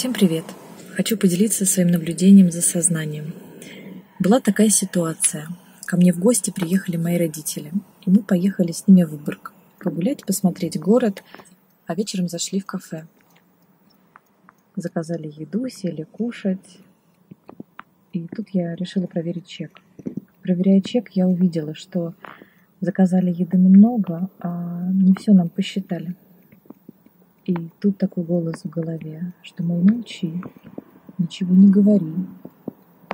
Всем привет! Хочу поделиться своим наблюдением за сознанием. Была такая ситуация. Ко мне в гости приехали мои родители, и мы поехали с ними в Выборг. Погулять, посмотреть город, а вечером зашли в кафе. Заказали еду, сели кушать. И тут я решила проверить чек. Проверяя чек, я увидела, что заказали еды много, а не все нам посчитали. И тут такой голос в голове, что мой молчи, ничего не говори.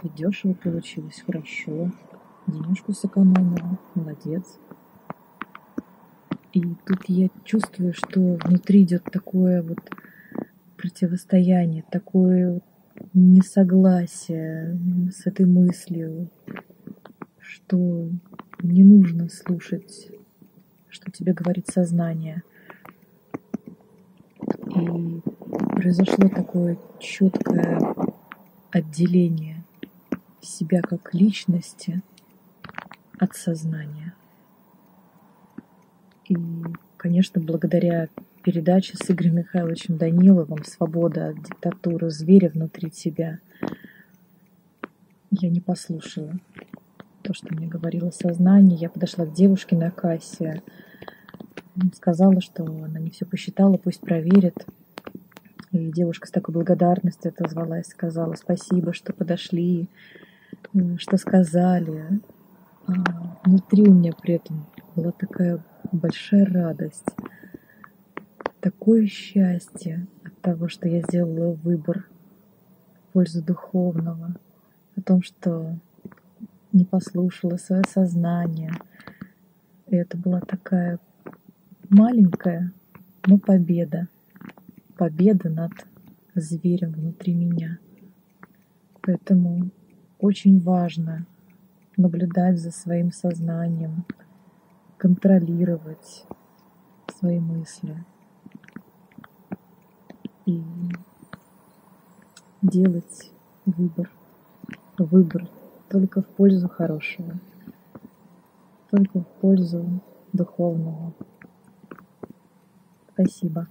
Ведь дешево получилось, хорошо. Денежку сэкономила, молодец. И тут я чувствую, что внутри идет такое вот противостояние, такое несогласие с этой мыслью, что не нужно слушать, что тебе говорит сознание – и произошло такое четкое отделение себя как личности от сознания. И, конечно, благодаря передаче с Игорем Михайловичем Даниловым «Свобода от диктатуры зверя внутри тебя» я не послушала то, что мне говорило сознание. Я подошла к девушке на кассе, сказала, что она не все посчитала, пусть проверит. И девушка с такой благодарностью отозвалась, сказала спасибо, что подошли, что сказали. А внутри у меня при этом была такая большая радость, такое счастье от того, что я сделала выбор в пользу духовного, о том, что не послушала свое сознание. И это была такая маленькая, но победа. Победа над зверем внутри меня. Поэтому очень важно наблюдать за своим сознанием, контролировать свои мысли и делать выбор. Выбор только в пользу хорошего, только в пользу духовного спасибо.